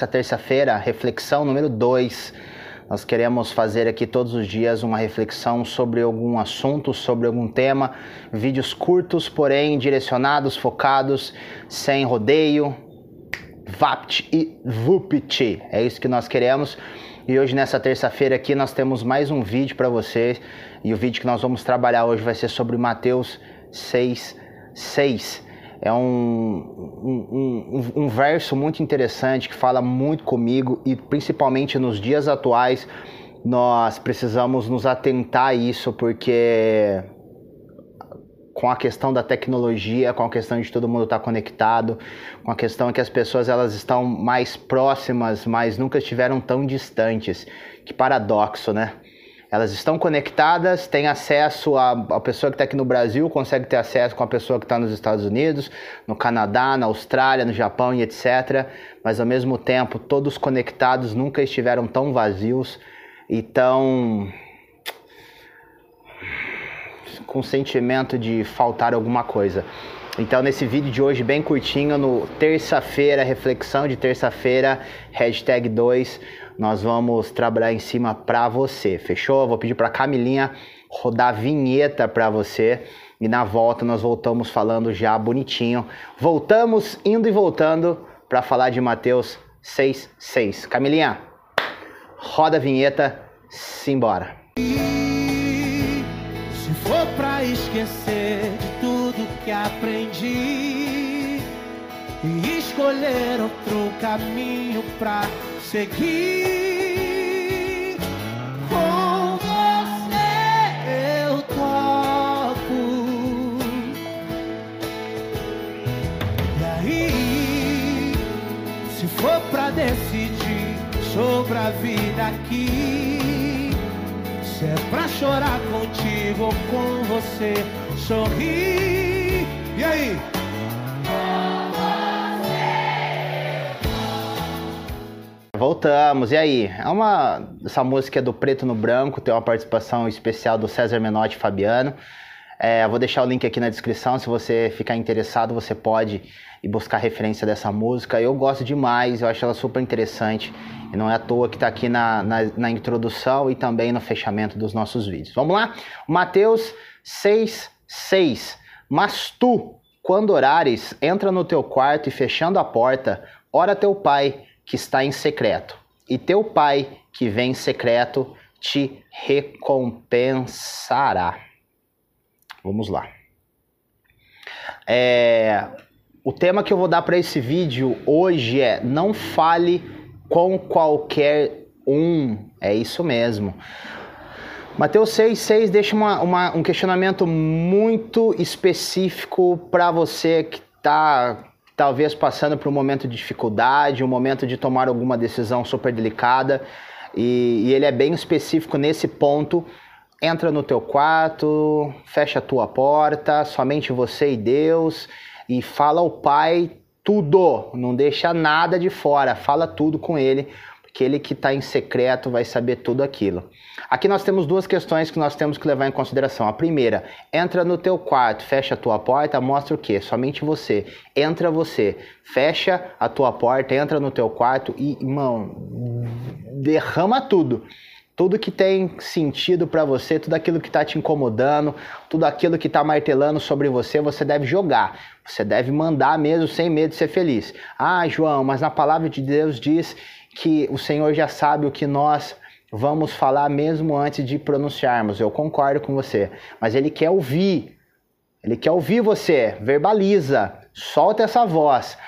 Essa terça-feira, reflexão número 2. Nós queremos fazer aqui todos os dias uma reflexão sobre algum assunto, sobre algum tema. Vídeos curtos, porém direcionados, focados, sem rodeio. Vapt e Vupt. É isso que nós queremos. E hoje, nessa terça-feira aqui, nós temos mais um vídeo para vocês. E o vídeo que nós vamos trabalhar hoje vai ser sobre Mateus 6, 6 é um, um, um, um, verso muito interessante que fala muito comigo e principalmente nos dias atuais nós precisamos nos atentar a isso porque com a questão da tecnologia, com a questão de todo mundo estar conectado, com a questão que as pessoas elas estão mais próximas, mas nunca estiveram tão distantes. Que paradoxo, né? Elas estão conectadas, têm acesso a, a pessoa que está aqui no Brasil, consegue ter acesso com a pessoa que está nos Estados Unidos, no Canadá, na Austrália, no Japão e etc. Mas ao mesmo tempo, todos conectados nunca estiveram tão vazios e tão com sentimento de faltar alguma coisa. Então, nesse vídeo de hoje, bem curtinho, no terça-feira, reflexão de terça-feira, hashtag 2, nós vamos trabalhar em cima pra você, fechou? Vou pedir pra Camilinha rodar a vinheta pra você e na volta nós voltamos falando já bonitinho. Voltamos indo e voltando para falar de Mateus 6:6. Camilinha, roda a vinheta, simbora. Se for pra esquecer de tudo que aprendi e escolher outro caminho pra seguir com você eu topo. E aí, se for pra decidir sobre a vida aqui, se é pra chorar contigo ou com você, sorrir. E aí? Voltamos, e aí? É uma. Essa música é do Preto no Branco, tem uma participação especial do César Menotti e Fabiano. É, vou deixar o link aqui na descrição, se você ficar interessado, você pode ir buscar referência dessa música. Eu gosto demais, eu acho ela super interessante. E não é à toa que está aqui na, na, na, introdução e também no fechamento dos nossos vídeos. Vamos lá? Mateus 6, 6. Mas tu, quando orares, entra no teu quarto e fechando a porta, ora teu pai que está em secreto, e teu Pai que vem em secreto te recompensará. Vamos lá. É, o tema que eu vou dar para esse vídeo hoje é não fale com qualquer um. É isso mesmo. Mateus 6,6 deixa uma, uma, um questionamento muito específico para você que está talvez passando por um momento de dificuldade, um momento de tomar alguma decisão super delicada, e, e ele é bem específico nesse ponto. Entra no teu quarto, fecha a tua porta, somente você e Deus, e fala ao Pai tudo, não deixa nada de fora, fala tudo com Ele, aquele que está em secreto vai saber tudo aquilo. Aqui nós temos duas questões que nós temos que levar em consideração. A primeira, entra no teu quarto, fecha a tua porta, mostra o quê? Somente você. Entra você, fecha a tua porta, entra no teu quarto e, irmão, derrama tudo tudo que tem sentido para você, tudo aquilo que está te incomodando, tudo aquilo que está martelando sobre você, você deve jogar. Você deve mandar mesmo sem medo de ser feliz. Ah, João, mas na palavra de Deus diz que o Senhor já sabe o que nós vamos falar mesmo antes de pronunciarmos. Eu concordo com você, mas ele quer ouvir. Ele quer ouvir você. Verbaliza, solta essa voz.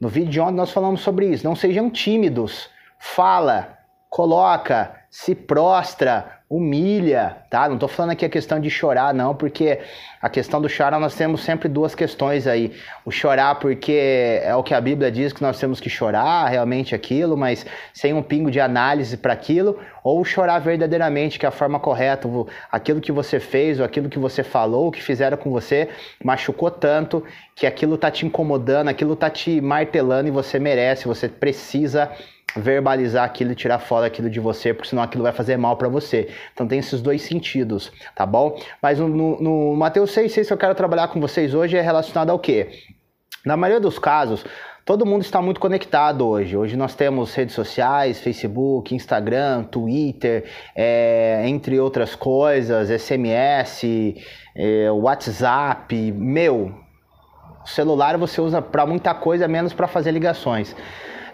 No vídeo de ontem nós falamos sobre isso. Não sejam tímidos. Fala, coloca, se prostra, humilha, tá? Não tô falando aqui a questão de chorar, não, porque a questão do chorar nós temos sempre duas questões aí. O chorar porque é o que a Bíblia diz que nós temos que chorar, realmente aquilo, mas sem um pingo de análise para aquilo, ou chorar verdadeiramente, que é a forma correta, aquilo que você fez, ou aquilo que você falou, o que fizeram com você, machucou tanto que aquilo tá te incomodando, aquilo tá te martelando e você merece, você precisa verbalizar aquilo e tirar fora aquilo de você, porque senão aquilo vai fazer mal para você. Então tem esses dois sentidos, tá bom? Mas no, no Mateus 6,6 que eu quero trabalhar com vocês hoje é relacionado ao quê? Na maioria dos casos, todo mundo está muito conectado hoje. Hoje nós temos redes sociais, Facebook, Instagram, Twitter, é, entre outras coisas, SMS, é, WhatsApp. Meu, celular você usa para muita coisa, menos para fazer ligações.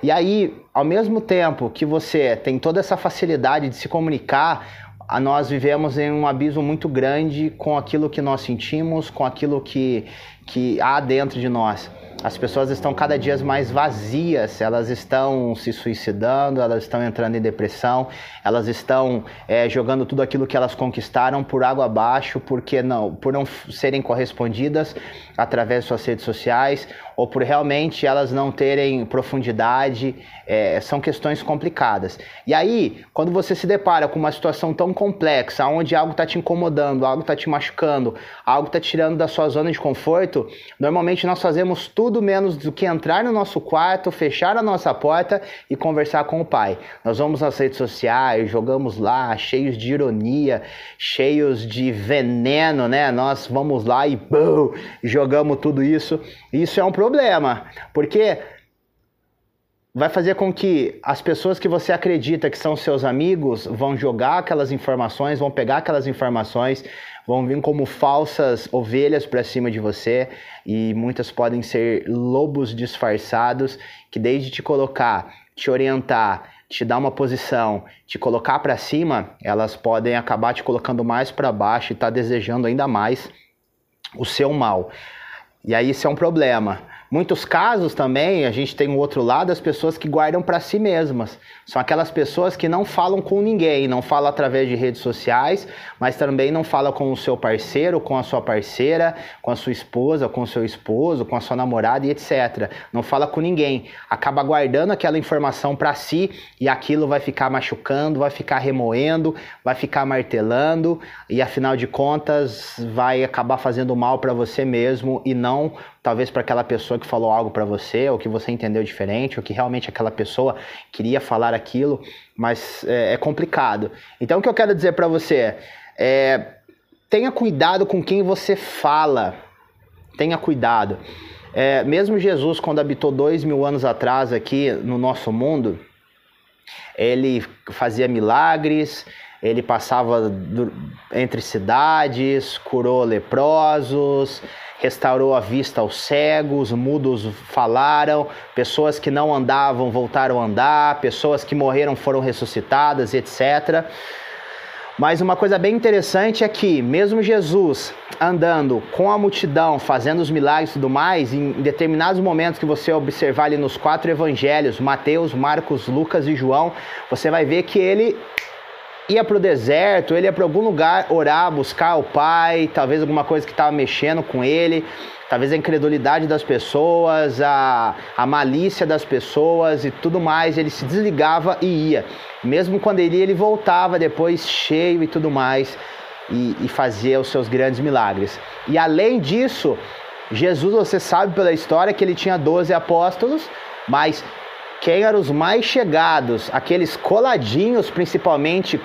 E aí, ao mesmo tempo que você tem toda essa facilidade de se comunicar, nós vivemos em um abismo muito grande com aquilo que nós sentimos, com aquilo que, que há dentro de nós. As pessoas estão cada dia mais vazias, elas estão se suicidando, elas estão entrando em depressão, elas estão é, jogando tudo aquilo que elas conquistaram por água abaixo, porque não, por não serem correspondidas através de suas redes sociais ou por realmente elas não terem profundidade, é, são questões complicadas. E aí, quando você se depara com uma situação tão complexa, onde algo está te incomodando, algo está te machucando, algo está tirando da sua zona de conforto, normalmente nós fazemos tudo menos do que entrar no nosso quarto, fechar a nossa porta e conversar com o pai. Nós vamos nas redes sociais, jogamos lá, cheios de ironia, cheios de veneno, né? Nós vamos lá e bum, jogamos tudo isso. Isso é um problema, porque vai fazer com que as pessoas que você acredita que são seus amigos vão jogar aquelas informações, vão pegar aquelas informações, vão vir como falsas ovelhas para cima de você e muitas podem ser lobos disfarçados que desde te colocar, te orientar, te dar uma posição, te colocar para cima, elas podem acabar te colocando mais para baixo e tá desejando ainda mais o seu mal. E aí isso é um problema. Muitos casos também, a gente tem um outro lado, as pessoas que guardam para si mesmas. São aquelas pessoas que não falam com ninguém, não falam através de redes sociais, mas também não falam com o seu parceiro, com a sua parceira, com a sua esposa, com o seu esposo, com a sua namorada e etc. Não fala com ninguém. Acaba guardando aquela informação para si e aquilo vai ficar machucando, vai ficar remoendo, vai ficar martelando e afinal de contas vai acabar fazendo mal para você mesmo e não talvez para aquela pessoa que falou algo para você, ou que você entendeu diferente, ou que realmente aquela pessoa queria falar aquilo, mas é, é complicado. Então, o que eu quero dizer para você é tenha cuidado com quem você fala. Tenha cuidado. É, mesmo Jesus, quando habitou dois mil anos atrás aqui no nosso mundo, ele fazia milagres, ele passava entre cidades, curou leprosos, restaurou a vista aos cegos, mudos falaram, pessoas que não andavam voltaram a andar, pessoas que morreram foram ressuscitadas, etc. Mas uma coisa bem interessante é que, mesmo Jesus andando com a multidão, fazendo os milagres e tudo mais, em determinados momentos que você observar ali nos quatro evangelhos, Mateus, Marcos, Lucas e João, você vai ver que ele ia para o deserto, ele ia para algum lugar orar, buscar o Pai, talvez alguma coisa que estava mexendo com ele, talvez a incredulidade das pessoas, a, a malícia das pessoas e tudo mais. Ele se desligava e ia. Mesmo quando ele ia, ele voltava depois cheio e tudo mais e, e fazia os seus grandes milagres. E além disso, Jesus, você sabe pela história que ele tinha 12 apóstolos, mas quem eram os mais chegados, aqueles coladinhos principalmente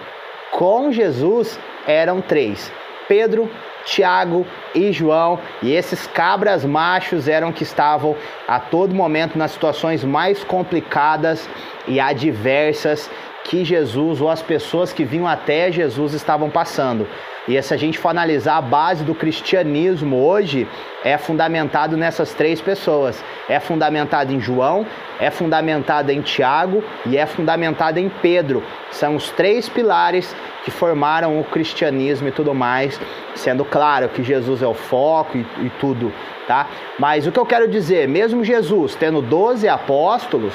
com Jesus, eram três: Pedro, Tiago e João, e esses cabras machos eram que estavam a todo momento nas situações mais complicadas e adversas que Jesus ou as pessoas que vinham até Jesus estavam passando. E se a gente for analisar a base do cristianismo hoje, é fundamentado nessas três pessoas. É fundamentado em João, é fundamentado em Tiago e é fundamentado em Pedro. São os três pilares que formaram o cristianismo e tudo mais, sendo claro que Jesus é o foco e, e tudo, tá? Mas o que eu quero dizer, mesmo Jesus tendo 12 apóstolos,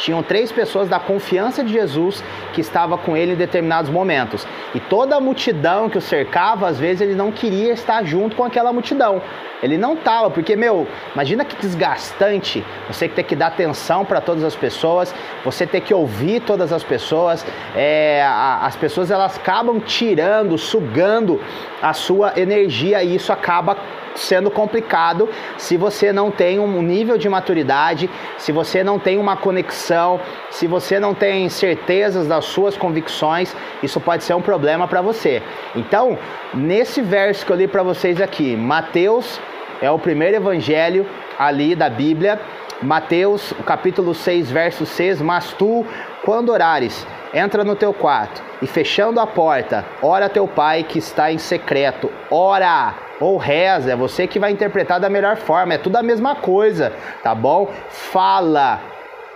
tinham três pessoas da confiança de Jesus que estava com ele em determinados momentos. E toda a multidão que o cercava, às vezes ele não queria estar junto com aquela multidão. Ele não estava, porque, meu, imagina que desgastante você ter que dar atenção para todas as pessoas, você ter que ouvir todas as pessoas. É, as pessoas elas acabam tirando, sugando a sua energia e isso acaba sendo complicado se você não tem um nível de maturidade, se você não tem uma conexão, se você não tem certezas das suas convicções, isso pode ser um problema para você. Então, nesse verso que eu li para vocês aqui, Mateus é o primeiro evangelho ali da Bíblia Mateus, capítulo 6, verso 6, mas tu, quando orares, entra no teu quarto e fechando a porta, ora teu pai que está em secreto. Ora ou reza, é você que vai interpretar da melhor forma, é tudo a mesma coisa, tá bom? Fala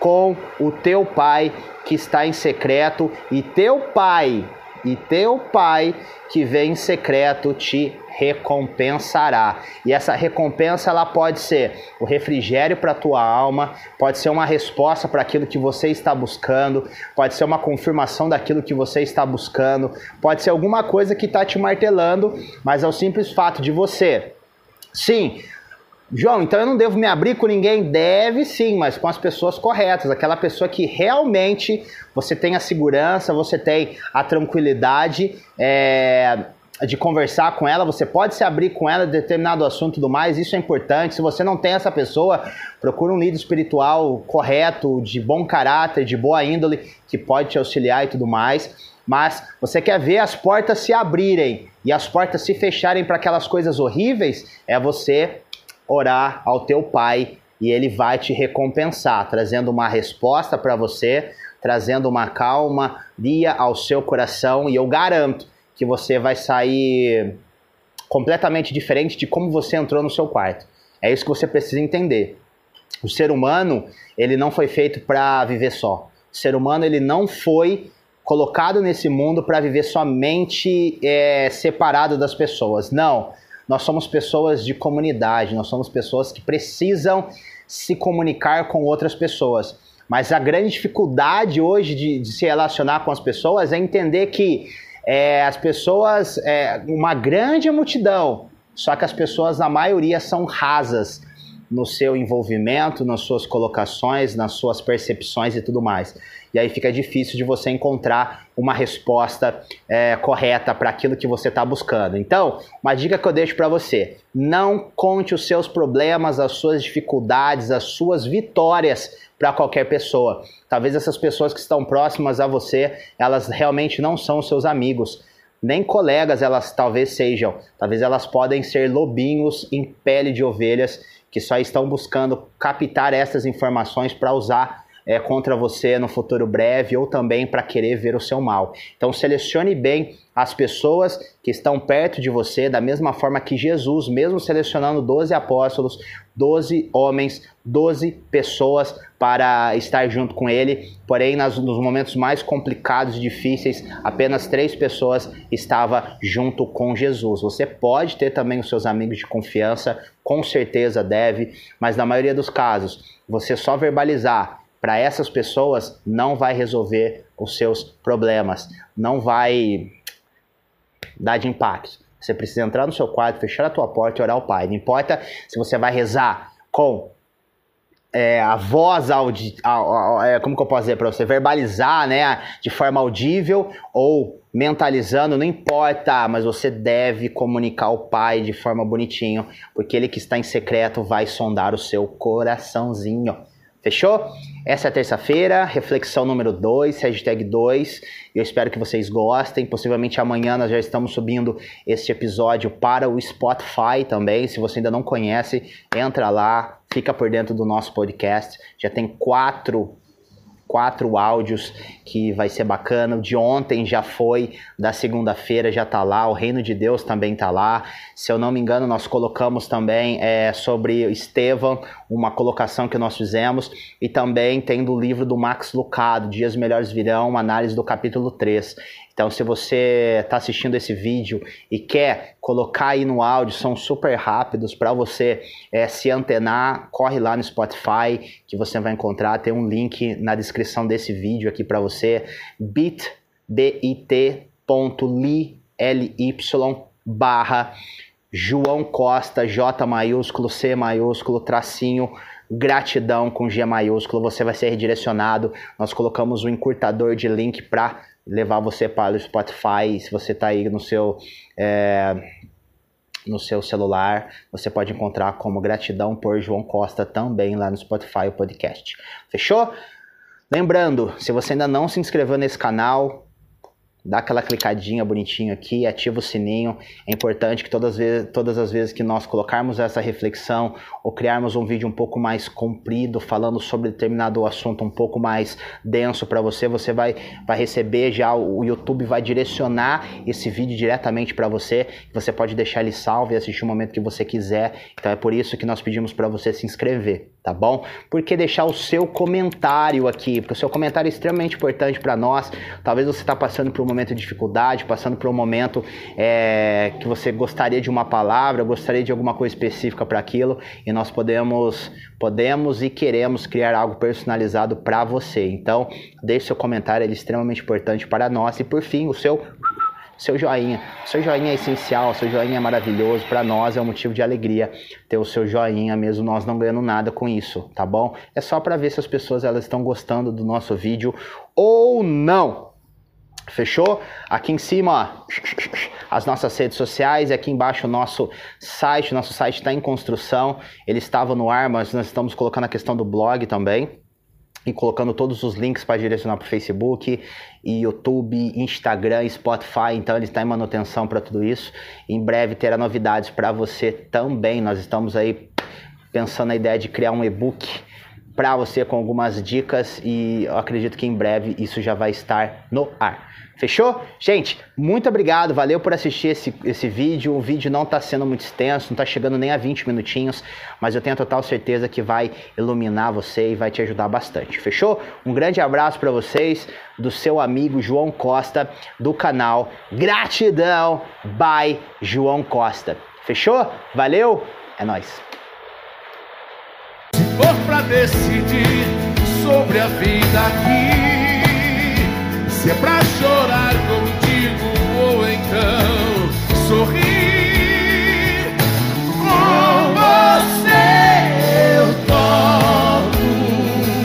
com o teu pai que está em secreto e teu pai e teu pai que vem em secreto te recompensará. E essa recompensa ela pode ser o refrigério para a tua alma, pode ser uma resposta para aquilo que você está buscando, pode ser uma confirmação daquilo que você está buscando, pode ser alguma coisa que está te martelando, mas é o simples fato de você, sim, João, então eu não devo me abrir com ninguém? Deve sim, mas com as pessoas corretas, aquela pessoa que realmente você tem a segurança, você tem a tranquilidade é, de conversar com ela, você pode se abrir com ela de determinado assunto e tudo mais, isso é importante. Se você não tem essa pessoa, procura um líder espiritual correto, de bom caráter, de boa índole, que pode te auxiliar e tudo mais. Mas você quer ver as portas se abrirem e as portas se fecharem para aquelas coisas horríveis, é você orar ao teu pai e ele vai te recompensar, trazendo uma resposta para você, trazendo uma calmaria ao seu coração e eu garanto que você vai sair completamente diferente de como você entrou no seu quarto. É isso que você precisa entender. O ser humano, ele não foi feito para viver só. O ser humano, ele não foi colocado nesse mundo para viver somente é, separado das pessoas. Não. Nós somos pessoas de comunidade, nós somos pessoas que precisam se comunicar com outras pessoas. Mas a grande dificuldade hoje de, de se relacionar com as pessoas é entender que é, as pessoas, é, uma grande multidão, só que as pessoas, na maioria, são rasas no seu envolvimento, nas suas colocações, nas suas percepções e tudo mais. E aí fica difícil de você encontrar uma resposta é, correta para aquilo que você está buscando. Então, uma dica que eu deixo para você: não conte os seus problemas, as suas dificuldades, as suas vitórias para qualquer pessoa. Talvez essas pessoas que estão próximas a você, elas realmente não são seus amigos nem colegas elas talvez sejam. Talvez elas podem ser lobinhos em pele de ovelhas que só estão buscando captar essas informações para usar é, contra você no futuro breve ou também para querer ver o seu mal. Então selecione bem as pessoas que estão perto de você, da mesma forma que Jesus, mesmo selecionando 12 apóstolos, 12 homens, 12 pessoas para estar junto com ele, porém nas, nos momentos mais complicados e difíceis, apenas três pessoas estavam junto com Jesus. Você pode ter também os seus amigos de confiança, com certeza deve, mas na maioria dos casos, você só verbalizar para essas pessoas não vai resolver os seus problemas, não vai dar de impacto. Você precisa entrar no seu quarto, fechar a tua porta e orar ao Pai. Não importa se você vai rezar com é, a voz auditiva, é, como que eu posso dizer para você, verbalizar, né, de forma audível ou mentalizando, não importa, mas você deve comunicar ao pai de forma bonitinho, porque ele que está em secreto vai sondar o seu coraçãozinho. Fechou? Essa é a terça-feira, reflexão número 2, hashtag 2. Eu espero que vocês gostem. Possivelmente amanhã nós já estamos subindo este episódio para o Spotify também. Se você ainda não conhece, entra lá, fica por dentro do nosso podcast. Já tem quatro quatro áudios que vai ser bacana. O de ontem já foi, da segunda-feira já tá lá, o Reino de Deus também tá lá. Se eu não me engano, nós colocamos também é, sobre Estevão, uma colocação que nós fizemos, e também tem do livro do Max Lucado, Dias Melhores Virão, análise do capítulo 3. Então, se você está assistindo esse vídeo e quer colocar aí no áudio, são super rápidos para você é, se antenar, corre lá no Spotify que você vai encontrar, tem um link na descrição desse vídeo aqui para você, bit.ly barra João Costa, J maiúsculo, C maiúsculo, tracinho, gratidão com G maiúsculo, você vai ser redirecionado. Nós colocamos o um encurtador de link para levar você para o Spotify. Se você está aí no seu é, no seu celular, você pode encontrar como Gratidão por João Costa também lá no Spotify o podcast. Fechou? Lembrando, se você ainda não se inscreveu nesse canal, dá aquela clicadinha bonitinho aqui, ativa o sininho. É importante que todas as, vezes, todas as vezes que nós colocarmos essa reflexão ou criarmos um vídeo um pouco mais comprido, falando sobre determinado assunto um pouco mais denso para você, você vai, vai receber já, o YouTube vai direcionar esse vídeo diretamente para você. Você pode deixar ele salvo e assistir o momento que você quiser. Então é por isso que nós pedimos para você se inscrever tá bom? Porque deixar o seu comentário aqui, porque o seu comentário é extremamente importante para nós. Talvez você está passando por um momento de dificuldade, passando por um momento é, que você gostaria de uma palavra, gostaria de alguma coisa específica para aquilo, e nós podemos, podemos e queremos criar algo personalizado para você. Então, deixe seu comentário, ele é extremamente importante para nós. E por fim, o seu seu joinha. Seu joinha é essencial, seu joinha é maravilhoso. Para nós é um motivo de alegria ter o seu joinha, mesmo nós não ganhando nada com isso, tá bom? É só para ver se as pessoas elas estão gostando do nosso vídeo ou não. Fechou? Aqui em cima, ó, as nossas redes sociais, aqui embaixo o nosso site. Nosso site está em construção. Ele estava no ar, mas nós estamos colocando a questão do blog também e colocando todos os links para direcionar para o Facebook, YouTube, Instagram, Spotify. Então ele está em manutenção para tudo isso. Em breve terá novidades para você também. Nós estamos aí pensando na ideia de criar um e-book para você com algumas dicas e eu acredito que em breve isso já vai estar no ar. Fechou? Gente, muito obrigado, valeu por assistir esse, esse vídeo. O vídeo não está sendo muito extenso, não está chegando nem a 20 minutinhos, mas eu tenho total certeza que vai iluminar você e vai te ajudar bastante. Fechou? Um grande abraço para vocês, do seu amigo João Costa, do canal Gratidão by João Costa. Fechou? Valeu? É nóis for pra decidir sobre a vida aqui, se é pra chorar contigo ou então sorrir.